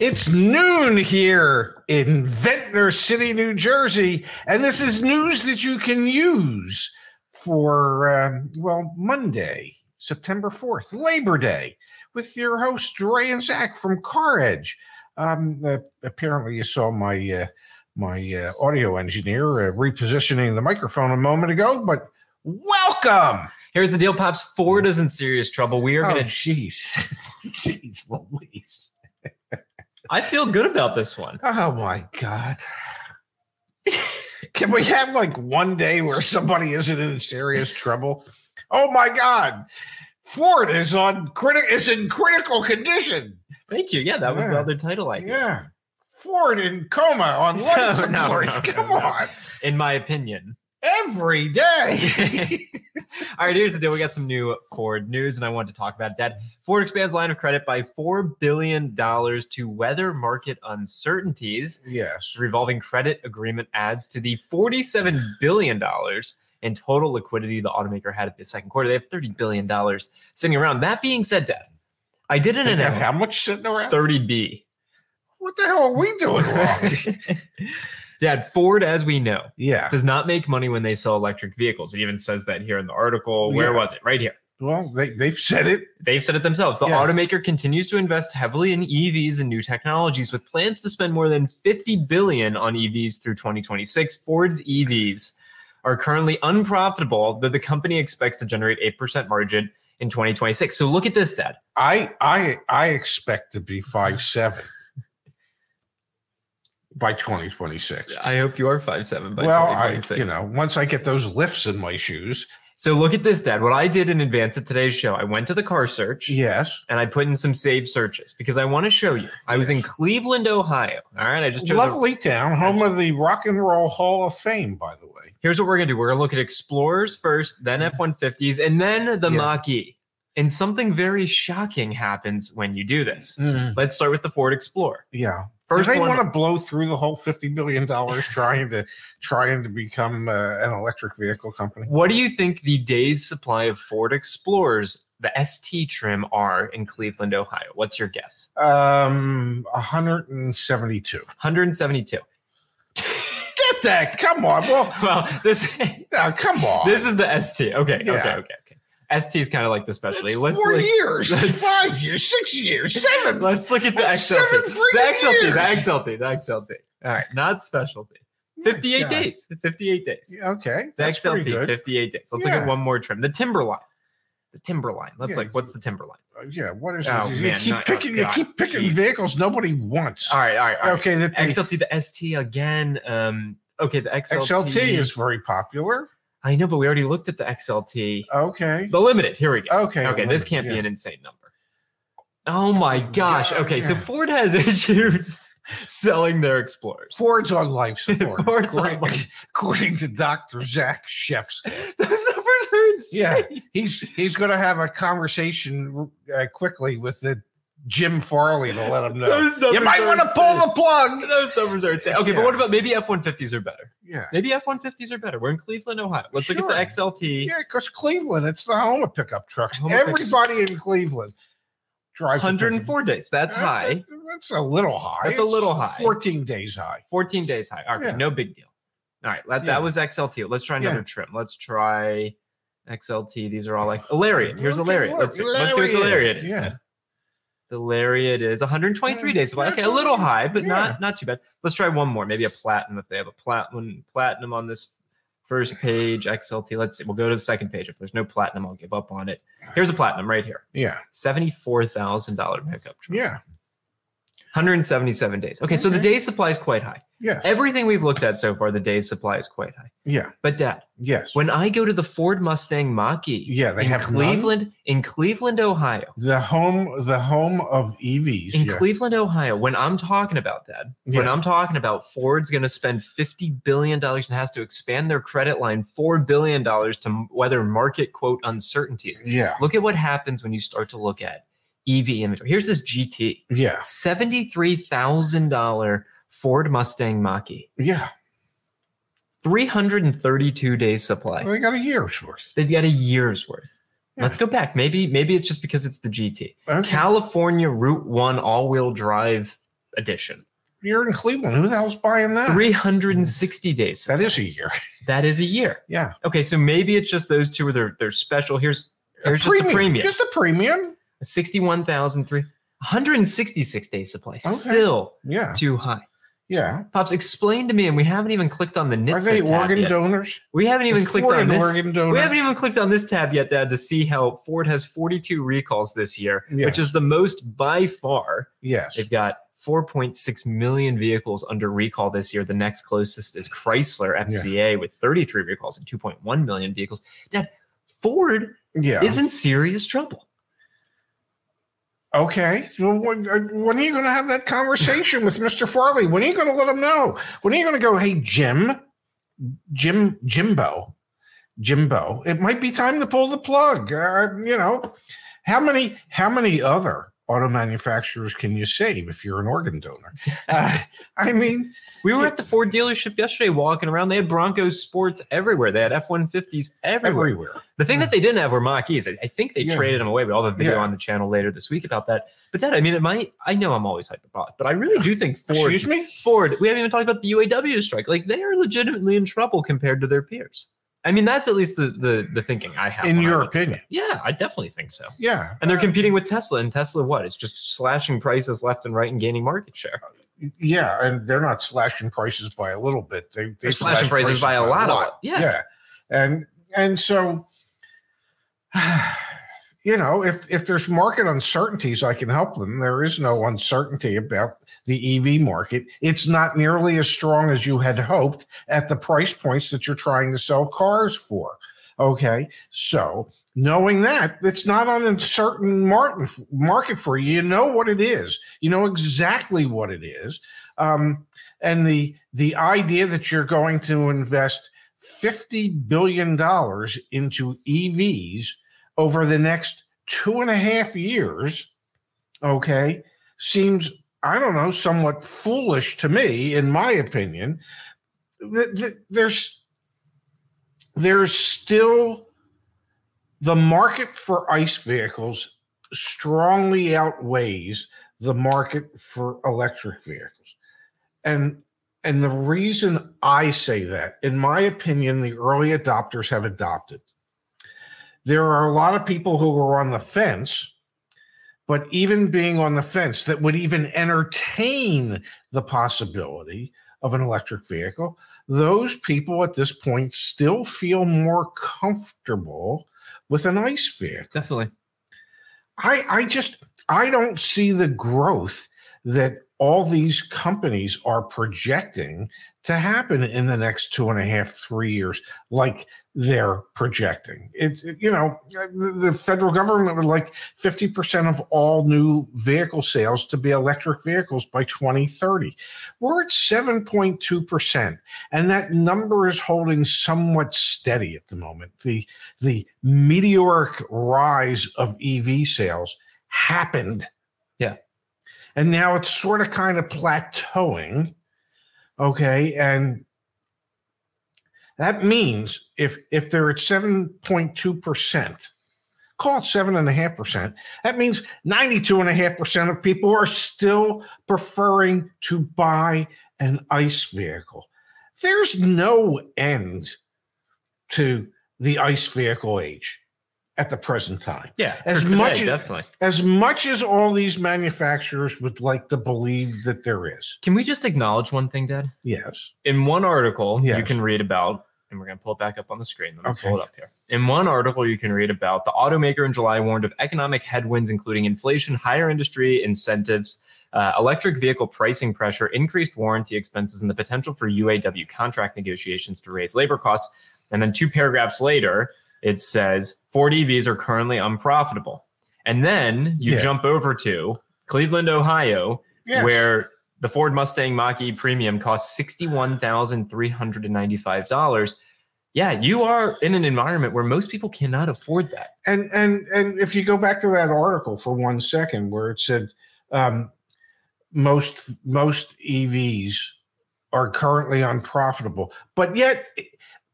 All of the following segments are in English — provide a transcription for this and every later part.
It's noon here in Ventnor City, New Jersey, and this is news that you can use for, um, well, Monday, September 4th, Labor Day, with your hosts, Ray and Zach from Car Edge. Um, uh, apparently, you saw my uh, my uh, audio engineer uh, repositioning the microphone a moment ago, but welcome. Here's the deal, Pops. Ford is in serious trouble. We are Oh, going to. jeez, jeez, Louise. I feel good about this one. Oh my god. Can we have like one day where somebody isn't in serious trouble? Oh my god. Ford is on criti- is in critical condition. Thank you. Yeah, that was the other title I Yeah. Ford in coma on life No, support. no, no, Come on. in my opinion. Every day. All right, here's the deal. We got some new Ford news, and I wanted to talk about that. Ford expands line of credit by $4 billion to weather market uncertainties. yes. revolving credit agreement adds to the $47 billion in total liquidity the automaker had at the second quarter. They have $30 billion sitting around. That being said, Dad, I did an analysis. how much sitting around? 30B. What the hell are we doing wrong? Dad, Ford, as we know, yeah. does not make money when they sell electric vehicles. It even says that here in the article. Where Yeah. was it? Right here. Well, they, they've said it. They've said it themselves. The Yeah. automaker continues to invest heavily in EVs and new technologies with plans to spend more than 50 billion on EVs through 2026. Ford's EVs are currently unprofitable, though the company expects to generate 8% margin in 2026. So look at this, Dad. I I I expect to be five seven by 2026. I hope you are 5'7 by well, I you know once I get those lifts in my shoes. So look at this, Dad. What I did in advance of today's show, I went to the car search. Yes, and I put in some saved searches because I want to show you. I was in Cleveland, Ohio. All right, I just chose. a- lovely town, home of the Rock and Roll Hall of Fame, by the way. Here's what we're gonna do. We're gonna look at Explorers first, then mm-hmm. F-150s, and then the Yeah. Mach-E. And something very shocking happens when you do this. Mm-hmm. Let's start with the Ford Explorer. Yeah. First Do they want to blow through the whole fifty billion dollars trying to trying to become uh, an electric vehicle company? what do you think the day's supply of Ford Explorers, the ST trim, are in Cleveland, Ohio? What's your guess? Um, one hundred and seventy-two. 172. Get that? Come on, well, Well, this uh, come on. this is the ST. Okay, Yeah. okay, okay, okay. ST is kind of like the specialty. It's Let's four look- years, five years, six years, seven. Let's look at the XLT. The XLT, years. the XLT, the XLT. All right, not specialty. 58 God. days. 58 days. Yeah, Okay, The that's XLT, good. 58 days. Let's look at one more trim. The Timberline. The Timberline. Let's Yeah. like, what's the Timberline? Uh, Yeah, what is Oh, it? You man, keep not- picking. oh, you keep picking jeez. vehicles nobody wants. All right, all right, all right. Okay, the XLT, the ST again. Um, okay, the XLT. XLT is very popular. I know, but we already looked at the XLT. Okay, The limited. Here we go. okay, Okay, this can't be an insane number. Oh my gosh. Okay, so. Ford has issues selling their Explorers. Ford's on life support. Ford's on according, life according to Dr. Zach Shefs. Those numbers are insane. Yeah. He's he's going to have a conversation uh, quickly with the Jim Farley to let him know. You might want to pull the plug. Those numbers are insane. Okay, Yeah. but what about maybe F one fifties are better? Yeah. Maybe F one fifties are better. We're in Cleveland, Ohio. Let's look at the XLT. Yeah, because Cleveland, it's the home of pickup trucks. Home of pickup- Everybody in Cleveland drives. a Hundred and pickup- four days. That's Uh, high. that- That's a little high. That's a little high. 14 days high. Fourteen days high. Okay, Yeah. no big deal. All right, that, Yeah. that was XLT. Let's try another trim. Let's try XLT. These are all X. Lariat. Here's Okay. Let's see. Let's see what. Lariat is. Yeah. The Lariat is 123 Yeah, days. supply. Okay, a little high, but Yeah. not not too bad. Let's try one more. Maybe a platinum if they have a platinum platinum on this first page. XLT. Let's see. We'll go to the second page. If there's no platinum, I'll give up on it. Here's a platinum right here. Yeah. Seventy-four thousand dollar pickup. truck. Yeah. 177 days. Okay, so the day supply is quite high. Yeah. Everything we've looked at so far, the day supply is quite high. Yeah. But Dad, Yes. when I go to the Ford Mustang Mach-E Yeah. They in have none? Cleveland, in Cleveland, Ohio, The home, the home of EVs. in yeah. Cleveland, Ohio, when I'm talking about that, when I'm talking about Ford's going to spend $50 billion and has to expand their credit line $4 billion to weather market quote uncertainties. yeah. Look at what happens when you start to look at EV inventory. Here's this GT Yeah. $73,000 Ford Mustang Mach-E, Yeah. 332 days supply. Well, they got a year's worth. They've got a year's worth. Yeah. Let's go back. Maybe maybe it's just because it's the GT. Okay. California Route 1 all-wheel drive edition. You're in Cleveland. Who the hell's buying that? 360 days. That is a year. That is a year. Yeah. Okay, so maybe it's just those two are they're, they're special. Here's Here's just a premium. Just a premium. 61,003 166 day supply. Okay. Still Yeah. too high. Yeah. Pops, explain to me, and we haven't even clicked on the Are they organ yet. donors? We haven't even Is clicked Ford on this. organ donor. We haven't even clicked on this tab yet, Dad, to see how Ford has 42 recalls this year, Yes. which is the most by far. yes. They've got 4.6 million vehicles under recall this year. The next closest is Chrysler FCA with 33 recalls and 2.1 million vehicles. Dad, Ford Yeah. is in serious trouble. Okay. Well, when, uh, when are you going to have that conversation with Mr. Farley? When are you going to let him know? When are you going to go, hey, Jim, Jim, Jimbo, Jimbo, it might be time to pull the plug. Uh, you know, how many, how many other auto manufacturers can you save if you're an organ donor? Uh, I mean, We were at the Ford dealership yesterday walking around. They had Broncos sports everywhere. They had F 150s everywhere. everywhere. The thing that they didn't have were Mach E's. I I think they Yeah. traded them away. We all have a video Yeah. on the channel later this week about that. But Dad, I mean, it might. I know I'm always hyperbolic, but I really do think Ford. Excuse me? Ford. We haven't even talked about the UAW strike. Like they are legitimately in trouble compared to their peers. I mean, that's at least the the, the thinking I have. In your opinion. Yeah, I definitely think so. Yeah. And they're Uh, competing with Tesla, and Tesla, what? It's just slashing prices left and right and gaining market share. yeah. And they're not slashing prices by a little bit. They, they They're slashing slash prices by a lot of. Yeah. yeah and and so you know if if there's market uncertainties i can help them. There is no uncertainty about the ev market. It's not nearly as strong as you had hoped at the price points that you're trying to sell cars for. Okay so knowing that it's not an uncertain market for you. You know what it is. You know exactly what it is. Um, and the the idea that you're going to invest 50 billion dollars into evs over the next two and a half years okay seems i don't know somewhat foolish to me in my opinion. Th- th- there's there's still the market for ice vehicles strongly outweighs the market for electric vehicles. And and the reason i say that in my opinion the early adopters have adopted there are a lot of people who are on the fence but even being on the fence that would even entertain the possibility of an electric vehicle those people at this point still feel more comfortable with an ice vehicle Definitely. I, I just I don't see the growth that all these companies are projecting to happen in the next two and a half, three years, like they're projecting. It's you know the, federal government would like fifty percent of all new vehicle sales to be electric vehicles by twenty thirty. We're at seven point two percent, and that number is holding somewhat steady at the moment. The the meteoric rise of EV sales happened. And now it's sort of kind of plateauing. Okay. And that means if if they're at 7.2%, call it seven and a half percent, that means 92 and a half percent of people are still preferring to buy an ICE vehicle. There's no end to the ICE vehicle age at the present time. Yeah. As today, much as- definitely. As much as all these manufacturers would like to believe that there is. Can we just acknowledge one thing, Dad? Yes. in one article you can read about and we're going to pull it back up on the screen let me Okay. pull it up here in one article you can read about the automaker in july warned of economic headwinds including inflation higher industry incentives uh, electric vehicle pricing pressure increased warranty expenses and the potential for uaw contract negotiations to raise labor costs and then two paragraphs later it says ford evs are currently unprofitable and then you Yeah. jump over to cleveland ohio where the Ford Mustang Mach E Premium costs sixty-one thousand three hundred and ninety-five dollars. Yeah, you are in an environment where most people cannot afford that. and and and if you go back to that article for one second where it said um, most most evs are currently unprofitable but yet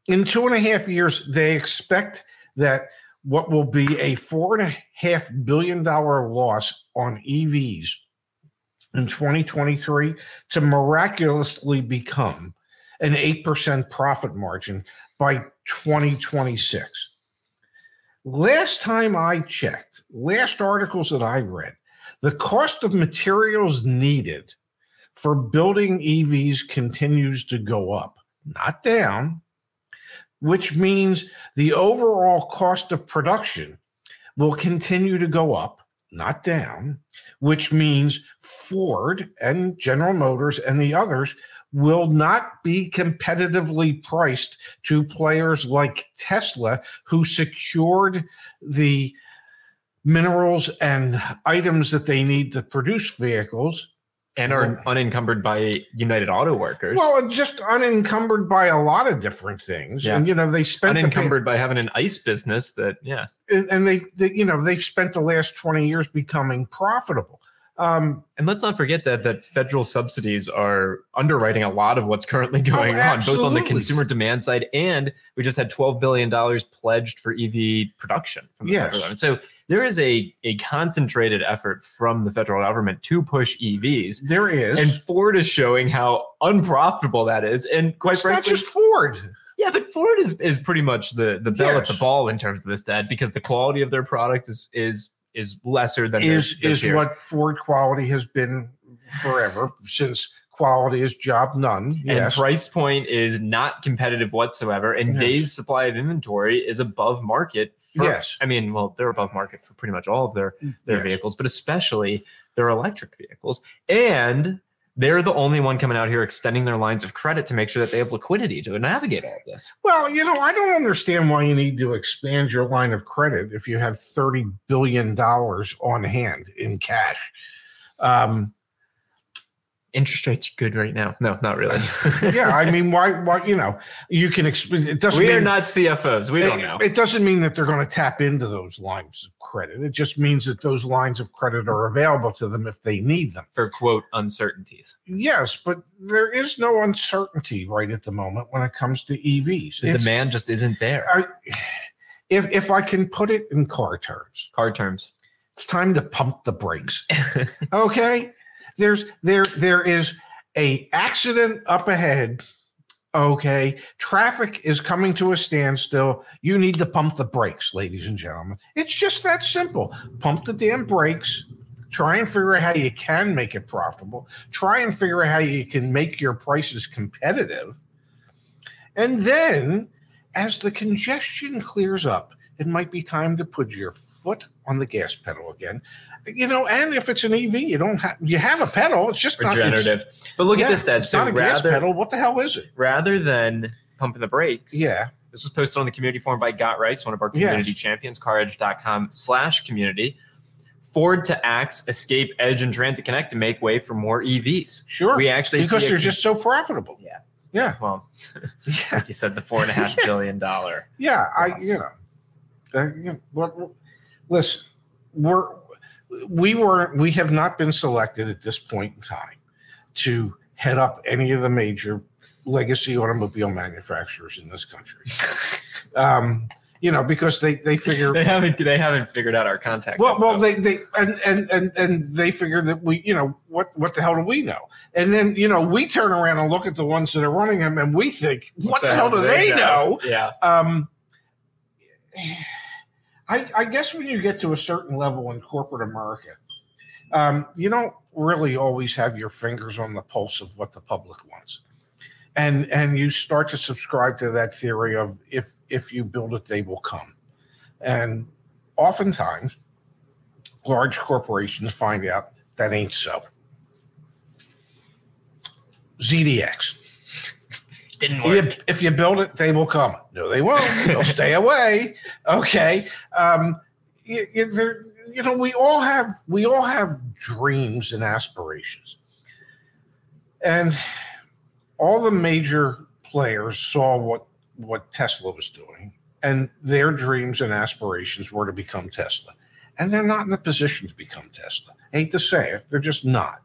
in two and a half years they expect that what will be a four and a half billion dollar loss on evs in 2023 to miraculously become an 8% profit margin by 2026. Last time I checked, last articles that I read, the cost of materials needed for building EVs continues to go up, not down, which means the overall cost of production will continue to go up, not down, which means Ford and General Motors and the others will not be competitively priced to players like Tesla, who secured the minerals and items that they need to produce vehicles and are unencumbered by United Auto Workers. Well, just unencumbered by a lot of different things, Yeah. and you know they spent the unencumbered by having an ice business that, yeah. and, and they, they, you know, they've spent the last twenty years becoming profitable. Um, And let's not forget that that federal subsidies are underwriting a lot of what's currently going on, both on the consumer demand side and we just had twelve billion dollars pledged for EV production from the Yes. federal government. So there is a a concentrated effort from the federal government to push EVs. there is, And Ford is showing how unprofitable that is. And quite it's not just Ford. yeah, but Ford is, is pretty much the the bell at the ball in terms of this, Dad, because the quality of their product is is is lesser than their- Is their is peers. what Ford quality has been forever since quality is job none. and Yes, price point is not competitive whatsoever and Yes. days supply of inventory is above market for, Yes. i mean well they're above market for pretty much all of their their Yes. vehicles but especially their electric vehicles and they're the only one coming out here extending their lines of credit to make sure that they have liquidity to navigate all of this Well, you know, I don't understand why you need to expand your line of credit if you have thirty billion dollars on hand in cash. Um, interest rates are good right now no not really yeah, I mean, why? Why? You know, you can. Exp- it doesn't. we mean, are not cfos we don't know It doesn't mean that they're going to tap into those lines of credit. It just means that those lines of credit are available to them if they need them. for quote uncertainties Yes, but there is no uncertainty right at the moment when it comes to EVs. the It's- demand just isn't there I, if if I can put it in car terms, car terms it's time to pump the brakes. okay, there's there there is a accident up ahead. Okay, traffic is coming to a standstill. You need to pump the brakes, ladies and gentlemen. It's just that simple. Pump the damn brakes. Try and figure out how you can make it profitable. Try and figure out how you can make your prices competitive. And then, as the congestion clears up, it might be time to put your foot on the gas pedal again. You know, and if it's an EV, you don't have you have a pedal. It's just not it's- regenerative but look yeah, at this dad It's so not a gas pedal. What the hell is it? rather than pumping the brakes. Yeah, This was posted on the community forum by Got Rice, one of our Yes. community champions, caredge.com slash community. Ford to Axe, Escape, Edge, and Transit Connect to make way for more EVs. sure. We actually because they're con- just so profitable. Yeah. Yeah. well, Yeah, like you said, the four and a half billion dollar. yeah. I you know, uh, you know listen, we're we were we have not been selected at this point in time to head up any of the major legacy automobile manufacturers in this country. um, you know, because they they figure They haven't they haven't figured out our contact. Well, well, they they and and and and they figure that we, you know, what what the hell do we know? And then you know, we turn around and look at the ones that are running them, and we think, what, the, hell do they know? Yeah. Um, I I guess when you get to a certain level in corporate America, um, you don't really always have your fingers on the pulse of what the public wants, and and you start to subscribe to that theory of if if you build it, they will come, and oftentimes large corporations find out that ain't so. ZDX. Didn't You- work. if you build it, they will come. No, they won't. They'll stay away. Okay. Um, you, you, you know, we all have we all have dreams and aspirations, and all the major players saw what what Tesla was doing, and their dreams and aspirations were to become Tesla, and they're not in a position to become Tesla. I hate to say it, they're just not,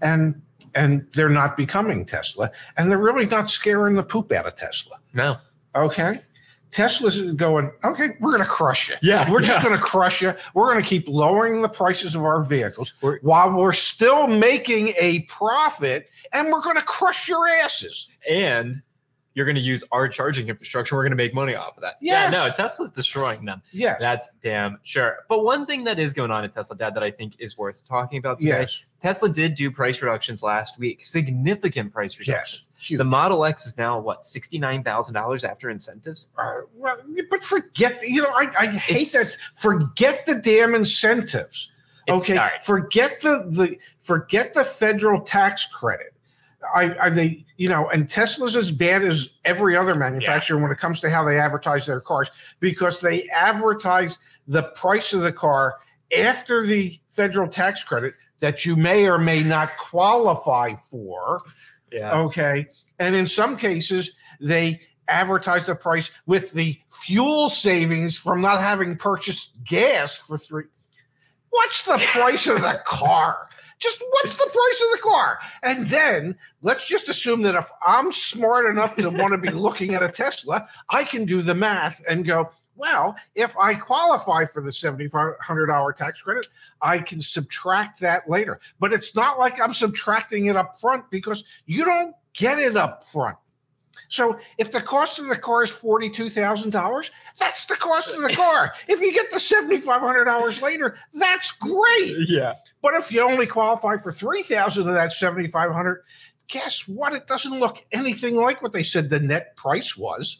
and and they're not becoming Tesla and they're really not scaring the poop out of Tesla. No. Okay. Tesla's going, okay, we're going to crush you. Yeah, We're just going to crush you. We're going to keep lowering the prices of our vehicles We're- while we're still making a profit and we're going to crush your asses. and you're going to use our charging infrastructure. We're going to make money off of that. Yes. Yeah, no, Tesla's destroying them. Yes. That's damn sure. But one thing that is going on at Tesla, Dad, that I think is worth talking about today. yes. Tesla did do price reductions last week, significant price reductions. Yes. The Model X is now what sixty nine thousand dollars after incentives. Uh, well, but forget, you know, I, I hate It's- that. Forget the damn incentives. Okay. right. Forget the, the, forget the federal tax credit. I, I, they, you know, and Tesla's as bad as every other manufacturer when it comes to how they advertise their cars because they advertise the price of the car after the federal tax credit that you may or may not qualify for. Yeah. Okay. And in some cases, they advertise the price with the fuel savings from not having purchased gas for three. What's the price of the car? Just what's the price of the car? And then let's just assume that if I'm smart enough to want to be looking at a Tesla, I can do the math and go, well, if I qualify for the $7,500 tax credit, I can subtract that later. But it's not like I'm subtracting it up front because you don't get it up front. So if the cost of the car is $42,000, that's the cost of the car. if you get the $7,500 later, that's great. Yeah. But if you only qualify for 3000 of that 7500 guess what? It doesn't look anything like what they said the net price was.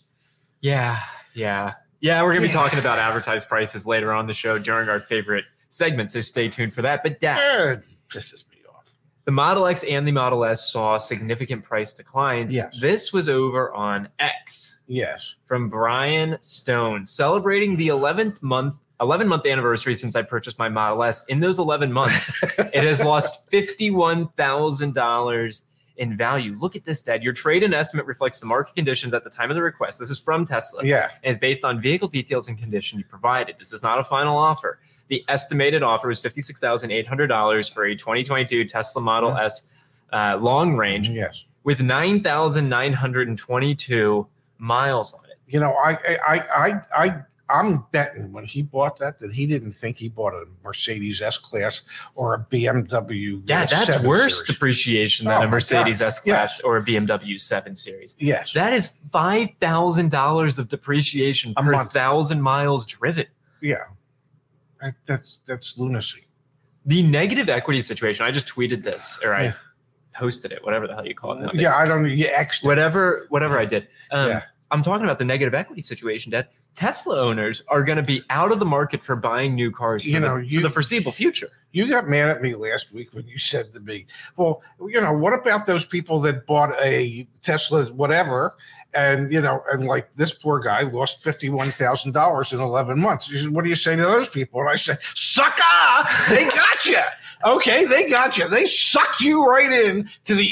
Yeah. Yeah. Yeah. We're gonna be Yeah. talking about advertised prices later on the show during our favorite segment, so stay tuned for that. But Dad, it pisses me off. The Model X and the Model S saw significant price declines. Yes. This was over on X Yes. from Brian Stone, celebrating the 11th month, 11 month anniversary since I purchased my Model S. In those 11 months, it has lost $51,000 in value. Look at this, Dad. Your trade in estimate reflects the market conditions at the time of the request. This is from Tesla Yeah. and is based on vehicle details and condition you provided. This is not a final offer. The estimated offer was $56,800 for a 2022 Tesla Model Yeah. S uh, long range Yes. with 9,922 miles on it. You know, I, I, I, I, I'm betting when he bought that that he didn't think he bought a Mercedes S Class or a BMW. Yeah, that's worse Series. depreciation Oh than my a Mercedes S Class or a BMW 7 Series. Yes. That is $5,000 of depreciation A per month. thousand miles driven. yeah. That, that's that's lunacy. The negative equity situation, I just tweeted this or I Yeah. posted it, whatever the hell you call it. nowadays. Yeah, I don't. Yeah, extra. whatever whatever I did. Um, Yeah. I'm talking about the negative equity situation, Dad. Tesla owners are going to be out of the market for buying new cars for, You know, the, you- for the foreseeable future. You got mad at me last week when you said to me, "Well, you know, what about those people that bought a Tesla, whatever, and you know, and like this poor guy lost fifty-one thousand dollars in eleven months?" You said, "What do you say to those people?" And I said, "Sucker! They got you. Okay, they got you. They sucked you right in to the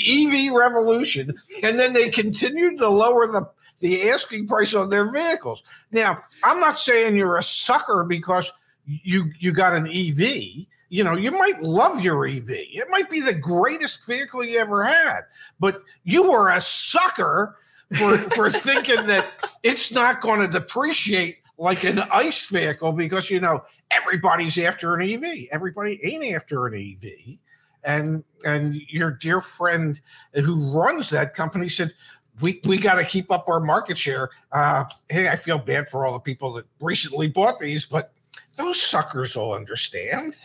EV revolution, and then they continued to lower the." The asking price on their vehicles. Now, I'm not saying you're a sucker because you you got an EV you know, you might love your EV. It might be the greatest vehicle you ever had, but you were a sucker for for thinking that it's not going to depreciate like an ICE vehicle because you know everybody's after an EV. Everybody ain't after an EV. And and your dear friend who runs that company said, we, we got to keep up our market share. Uh, hey, I feel bad for all the people that recently bought these, but those suckers will understand.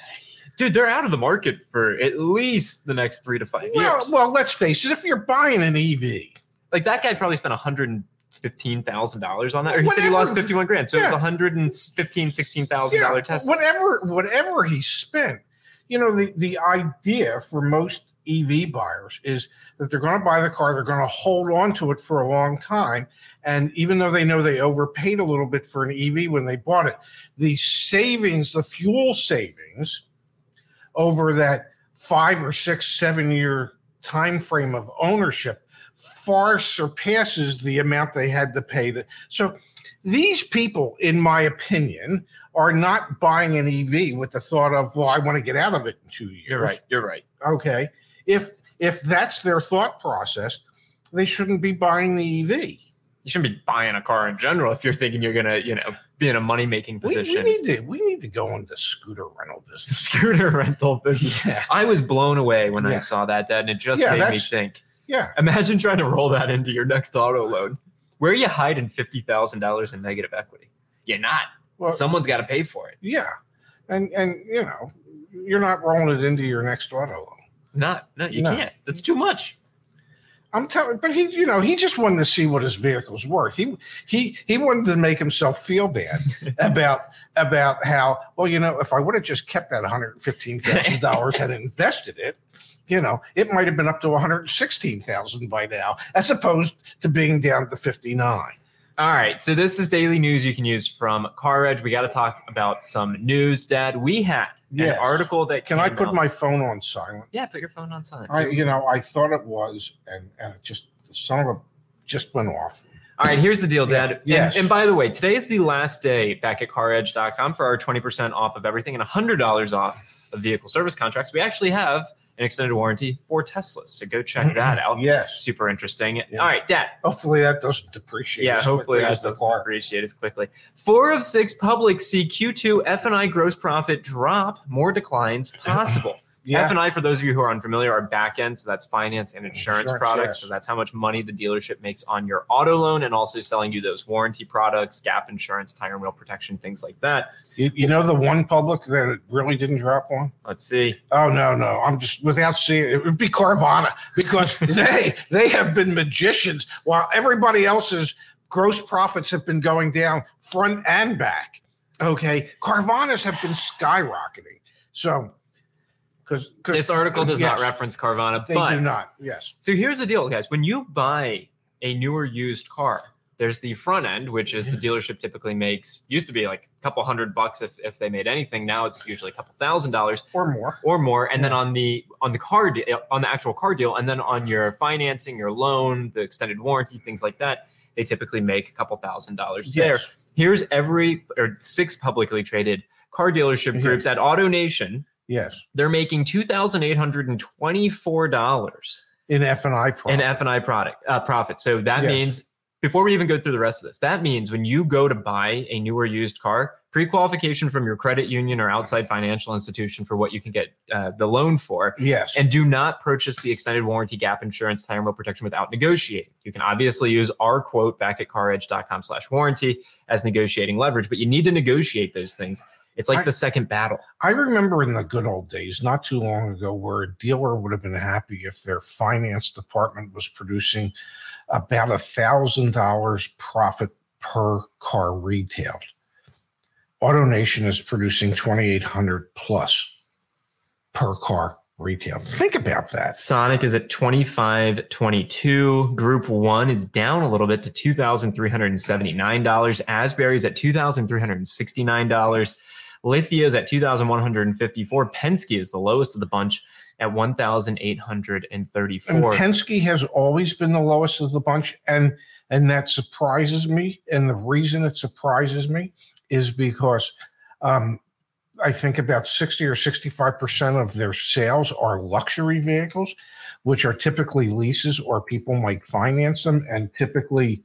Dude, they're out of the market for at least the next three to five Well, years. well, let's face it. If you're buying an EV, like that guy probably spent $115,000 on that. Or he said he lost 51 grand. So it was $115,000, $16,000 yeah, Tesla. whatever, whatever he spent, you know, the the idea for most EV buyers is that they're going to buy the car, they're going to hold on to it for a long time, and even though they know they overpaid a little bit for an EV when they bought it, the savings, the fuel savings, over that five or six, seven year time frame of ownership far surpasses the amount they had to pay. To, so these people, in my opinion, are not buying an EV with the thought of, well, I want to get out of it in two years. You're right. You're right. Okay. If if that's their thought process, they shouldn't be buying the EV. you shouldn't be buying a car in general if you're thinking you're gonna, you know, be in a money making We, we position. need to we need to go into scooter rental business. Scooter rental business. Yeah, I was blown away when I saw that, Dad, and it just Yeah, made me think. yeah. Imagine trying to roll that into your next auto loan. Where are you hiding fifty thousand dollars in negative equity? You're not. Well, Someone's got to pay for it. yeah, and and you know, you're not rolling it into your next auto loan. Not. No, you No. can't. That's too much. I'm telling, but he, you know, he just wanted to see what his vehicle's worth. He he he wanted to make himself feel bad about about how well, you know, if I would have just kept that 115 thousand dollars and invested it, you know, it might have been up to 116 thousand by now, as opposed to being down to 59. All right. So this is daily news you can use from Car Edge. We got to talk about some news, Dad. We had Yes. an article that Can I put out- my phone on silent? Yeah, put your phone on silent. I, you know, I thought it was, and and it just son of a just went off. All right, here's the deal, Yeah, Dad. And, and by the way, today is the last day back at caredge.com for our 20% off of everything and $100 off of vehicle service contracts. We actually have an extended warranty for Teslas. So go check mm-hmm. that out. Yes. Super interesting. Yeah. All right, Dad. Hopefully that doesn't depreciate. Yeah, hopefully that doesn't car. appreciate as quickly. Four of six public see Q2 F&I gross profit drop, more declines possible. Yeah. F&I, for those of you who are unfamiliar, are back end. So that's finance and insurance, Insurance, products. yes. So that's how much money the dealership makes on your auto loan and also selling you those warranty products, gap insurance, tire and wheel protection, things like that. You, you know the one public that really didn't drop one? Let's see. Oh no, no. I'm just without seeing it would be Carvana because they they have been magicians while everybody else's gross profits have been going down front and back. Okay. Carvanas have been skyrocketing. So because This article does not reference Carvana, They but do not. Yes. So here's the deal, guys. When you buy a newer used car, there's the front end, which is the dealership typically makes, used to be like a couple hundred bucks if, if they made anything. Now it's usually a couple thousand dollars Or more. or more. And then on the on the car deal, on the actual car deal, and then on your financing, your loan, the extended warranty, things like that, they typically make a couple thousand dollars there. Here's every or six publicly traded car dealership mm-hmm. groups at AutoNation. Yes. They're making two thousand eight hundred and twenty-four dollars In F and I profit. an F and I product uh, profit. So that Yes. means before we even go through the rest of this, that means when you go to buy a newer used car, pre-qualification from your credit union or outside financial institution for what you can get uh, the loan for, yes. and do not purchase the extended warranty gap insurance tire and wheel protection without negotiating. You can obviously use our quote back at caredge.com slash warranty as negotiating leverage, but you need to negotiate those things. It's like I- the second battle. I remember in the good old days, not too long ago, where a dealer would have been happy if their finance department was producing about a thousand dollars profit per car retailed. AutoNation is producing twenty eight hundred plus per car retailed. Think about that. Sonic is at 2522. Group one is down a little bit to $2,379. Asbury is at $2,369. Lithia is at 2154 Penske is the lowest of the bunch at And 1,834. Penske has always been the lowest of the bunch, and and that surprises me. And the reason it surprises me is because um, I think about sixty or sixty-five percent of their sales are luxury vehicles, which are typically leases or people might finance them, and typically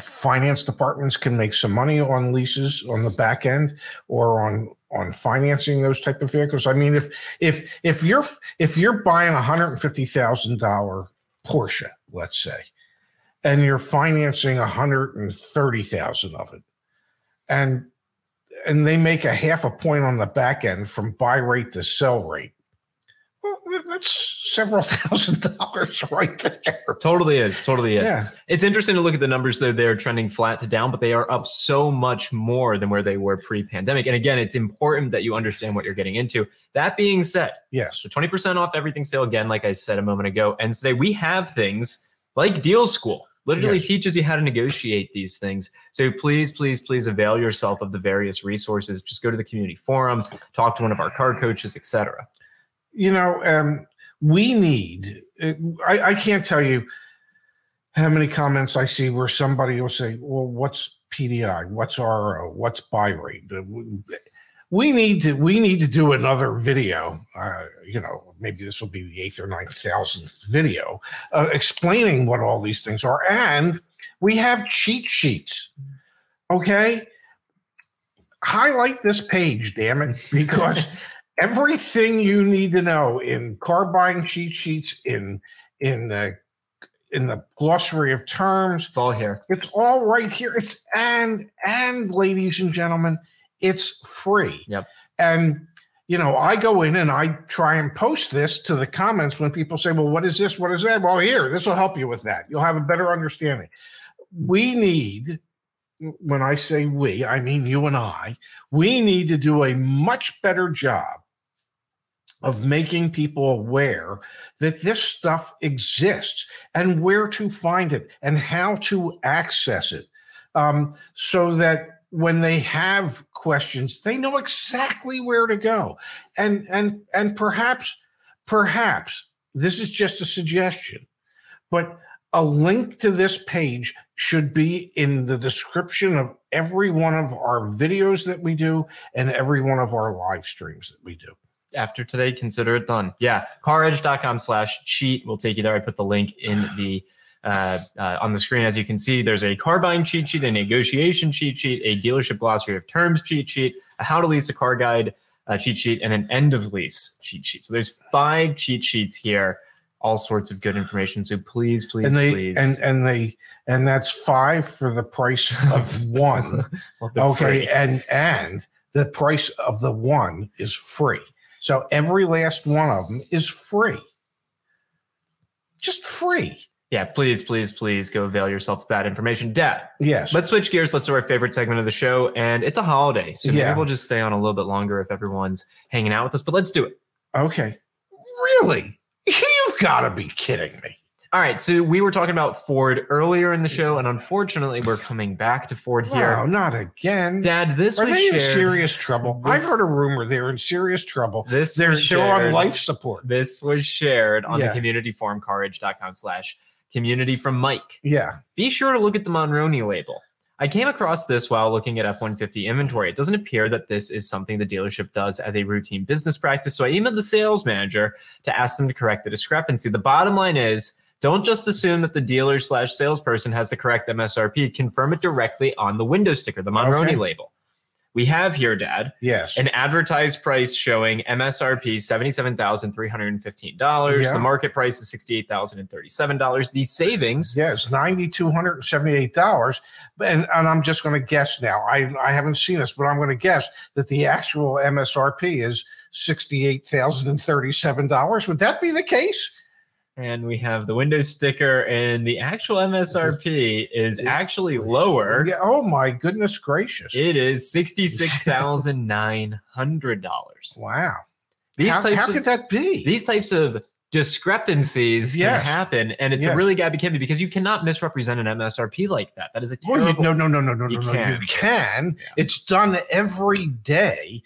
finance departments can make some money on leases on the back end or on on financing those type of vehicles. I mean, if if if you're if you're buying a hundred and fifty thousand dollar Porsche, let's say, and you're financing a hundred and thirty thousand of it, and and they make a half a point on the back end from buy rate to sell rate. Well, that's several thousand dollars right there. totally is. Totally is. Yeah, It's interesting to look at the numbers though. They're trending flat to down, but they are up so much more than where they were pre-pandemic. And again, it's important that you understand what you're getting into. That being said, yes, So 20% off everything sale again, like I said a moment ago. And today we have things like Deal School. Literally Yes. teaches you how to negotiate these things. So please, please, please avail yourself of the various resources. Just go to the community forums, talk to one of our car coaches, etc. you know, um, we need. uh, I, I can't tell you how many comments I see where somebody will say, "Well, what's PDI? What's RO? What's buy rate?" Uh, we- need to. We need to do another video. Uh, you know, maybe this will be the eighth or ninth thousandth video uh, explaining what all these things are and We have cheat sheets. Okay. Highlight this page, damn it, because everything you need to know in car buying cheat sheets, in in the in the glossary of terms, It's all here. it's all right here. It's and and ladies and gentlemen, it's free. Yep. And you know, I go in and I try and post this to the comments when people say, "Well, what is this? What is that?" Well, here, this will help you with that. You'll have a better understanding. We need when I say we, I mean you and I. We need to do a much better job of making people aware that this stuff exists and where to find it and how to access it. Um, so that when they have questions they know exactly where to go. And and and perhaps perhaps this is just a suggestion but a link to this page should be in the description of every one of our videos that we do and every one of our live streams that we do After today, consider it done. Yeah, caredge.com slash cheat will take you there. I put the link in the uh, uh, on the screen. As you can see, there's a car buying cheat sheet, a negotiation cheat sheet, a dealership glossary of terms cheat sheet, a how to lease a car guide uh, cheat sheet, and an end of lease cheat sheet. So there's five cheat sheets here, all sorts of good information. So please, please, and they please. and and they and that's five for the price of one okay free. and and the price of the one is free so every last one of them is free just free Yeah, please, please, please go avail yourself of that information. Dad, yes let's switch gears. Let's do our favorite segment of the show. And it's a holiday. So Yeah. maybe we'll just stay on a little bit longer if everyone's hanging out with us. But let's do it. okay really you've got to be kidding me All right. So we were talking about Ford earlier in the show. And unfortunately, we're coming back to Ford no here. not again Dad, this are was they in shared. serious trouble This- i've heard a rumor they're in serious trouble This they're was they're on shared- life support This was shared on Yeah. the community forum, caredge.com slash community from Mike. yeah be sure to look at the Monroney label. I came across this while looking at F 150 inventory. It doesn't appear that this is something the dealership does as a routine business practice. So I emailed the sales manager to ask them to correct the discrepancy. The bottom line is don't just assume that the dealer slash salesperson has the correct MSRP. Confirm it directly on the window sticker, the Monroney Okay. label. We have here, Dad, yes an advertised price showing MSRP $77,315. Yeah. The market price is $68,037. The savings Yes, ninety two hundred and seventy eight dollars. And and I'm just going to guess now. I I haven't seen this, but I'm going to guess that the actual MSRP is sixty eight thousand and thirty seven dollars. Would that be the case? And we have the Windows sticker, and the actual MSRP is actually lower. Yeah. Oh my goodness gracious! It is $66,900. wow. These how types how of could that be? these types of discrepancies Yes. can happen, and it's Yes. a really gabby can because you cannot misrepresent an MSRP like that. That is a well, terrible. you, no, no, no, no, no, You no, no. can. You can. Yeah. It's done every day.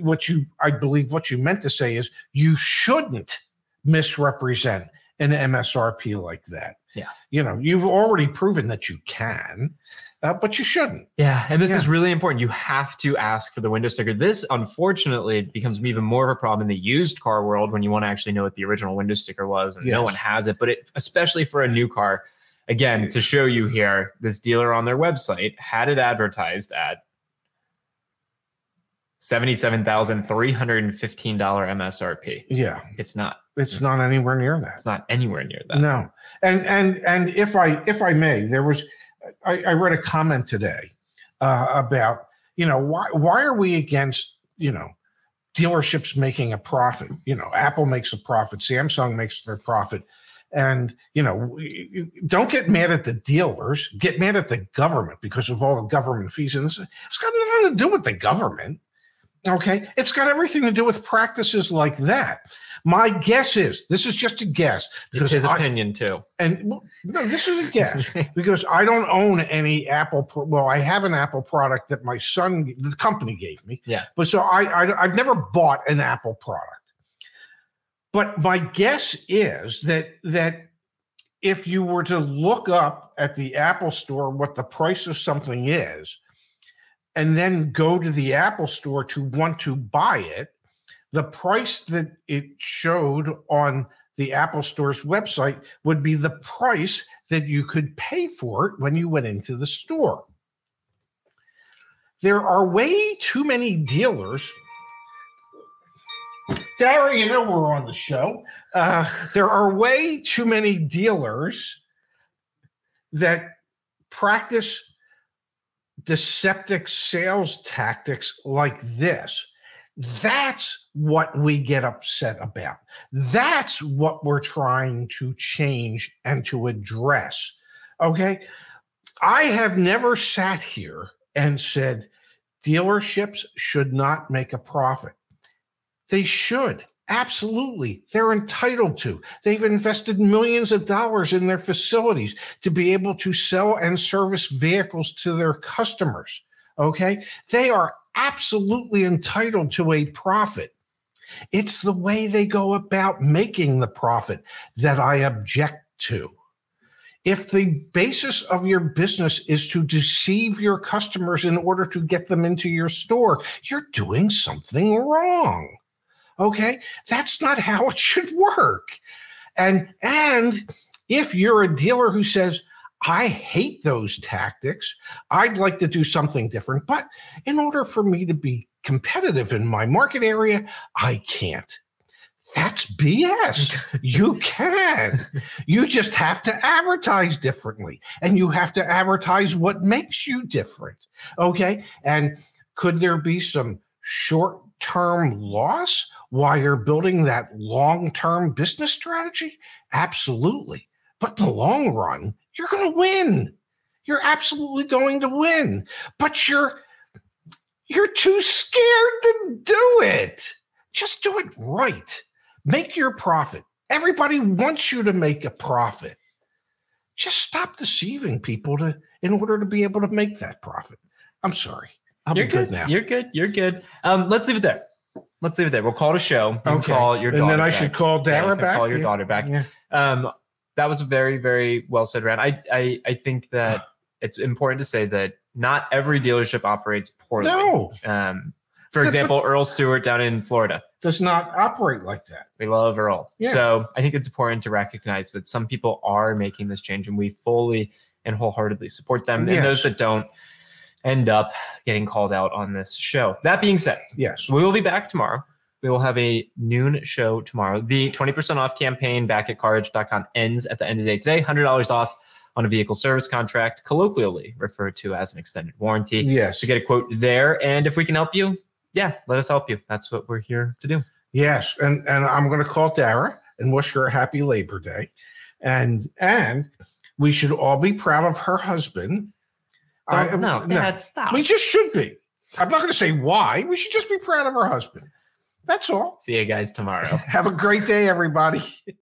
What you, I believe, what you meant to say is you shouldn't misrepresent an MSRP like that. Yeah. You know, you've already proven that you can, uh, but you shouldn't. Yeah, and this Yeah. is really important. You have to ask for the window sticker. This, unfortunately, becomes even more of a problem in the used car world when you want to actually know what the original window sticker was, and no one has it. But it, especially for a new car, again, to show you here, this dealer on their website had it advertised at seventy-seven thousand three hundred and fifteen dollar MSRP. Yeah. It's not. It's not anywhere near that. It's not anywhere near that. No. And and and if I if I may, there was I, I read a comment today uh, about you know why why are we against you know dealerships making a profit? You know, Apple makes a profit, Samsung makes their profit, and you know don't get mad at the dealers, get mad at the government because of all the government fees. And this, it's got nothing to do with the government. Okay, it's got everything to do with practices like that. My guess is this is just a guess It's his I- opinion too. and no, this is a guess because I don't own any Apple. Pro- well, I have an Apple product that my son, the company gave me. Yeah. But so I, I I've never bought an Apple product. But my guess is that that if you were to look up at the Apple store what the price of something is, and then go to the Apple store to want to buy it, the price that it showed on the Apple Store's website would be the price that you could pay for it when you went into the store. There are way too many dealers. Dara, you know we're on the show. Uh, there are way too many dealers that practice deceptive sales tactics like this. That's what we get upset about. That's what we're trying to change and to address. Okay. I have never sat here and said dealerships should not make a profit. They should. Absolutely. They're entitled to. They've invested millions of dollars in their facilities to be able to sell and service vehicles to their customers. Okay. They are absolutely entitled to a profit. It's the way they go about making the profit that I object to. If the basis of your business is to deceive your customers in order to get them into your store, you're doing something wrong. Okay? That's not how it should work. And and if you're a dealer who says, I hate those tactics. I'd like to do something different. But in order for me to be competitive in my market area, I can't. That's BS. you can. You just have to advertise differently and you have to advertise what makes you different. Okay. And could there be some short term loss while you're building that long term business strategy? Absolutely. But in the long run, you're going to win. You're absolutely going to win. But you're you're too scared to do it. Just do it right. Make your profit. Everybody wants you to make a profit. Just stop deceiving people to in order to be able to make that profit. I'm sorry. I'll You're good. good now. You're good. You're good. Um, let's leave it there. Let's leave it there. We'll call it a show. You Okay. Call your and then I back. should call Dara can back. Call your Yeah. daughter back. Yeah. Um, that was a very, very well said, Rand. I, I, I think that it's important to say that not every dealership operates poorly. No, Um, for example, Earl Stewart down in Florida. does not operate like that. We love Earl. Yeah. So I think it's important to recognize that some people are making this change and we fully and wholeheartedly support them. Yes. And those that don't end up getting called out on this show. That being said, Yes. we will be back tomorrow. We will have a noon show tomorrow. The 20% off campaign back at caredge.com ends at the end of the day today. $100 off on a vehicle service contract, colloquially referred to as an extended warranty. Yes. So get a quote there. And if we can help you, yeah, let us help you. That's what we're here to do. Yes, and and I'm going to call Dara and wish her a happy Labor Day, and and we should all be proud of her husband. I- Don't- no, Dad, stop. we just should be. I'm not going to say why. We should just be proud of her husband. That's all. See you guys tomorrow. Have a great day, everybody.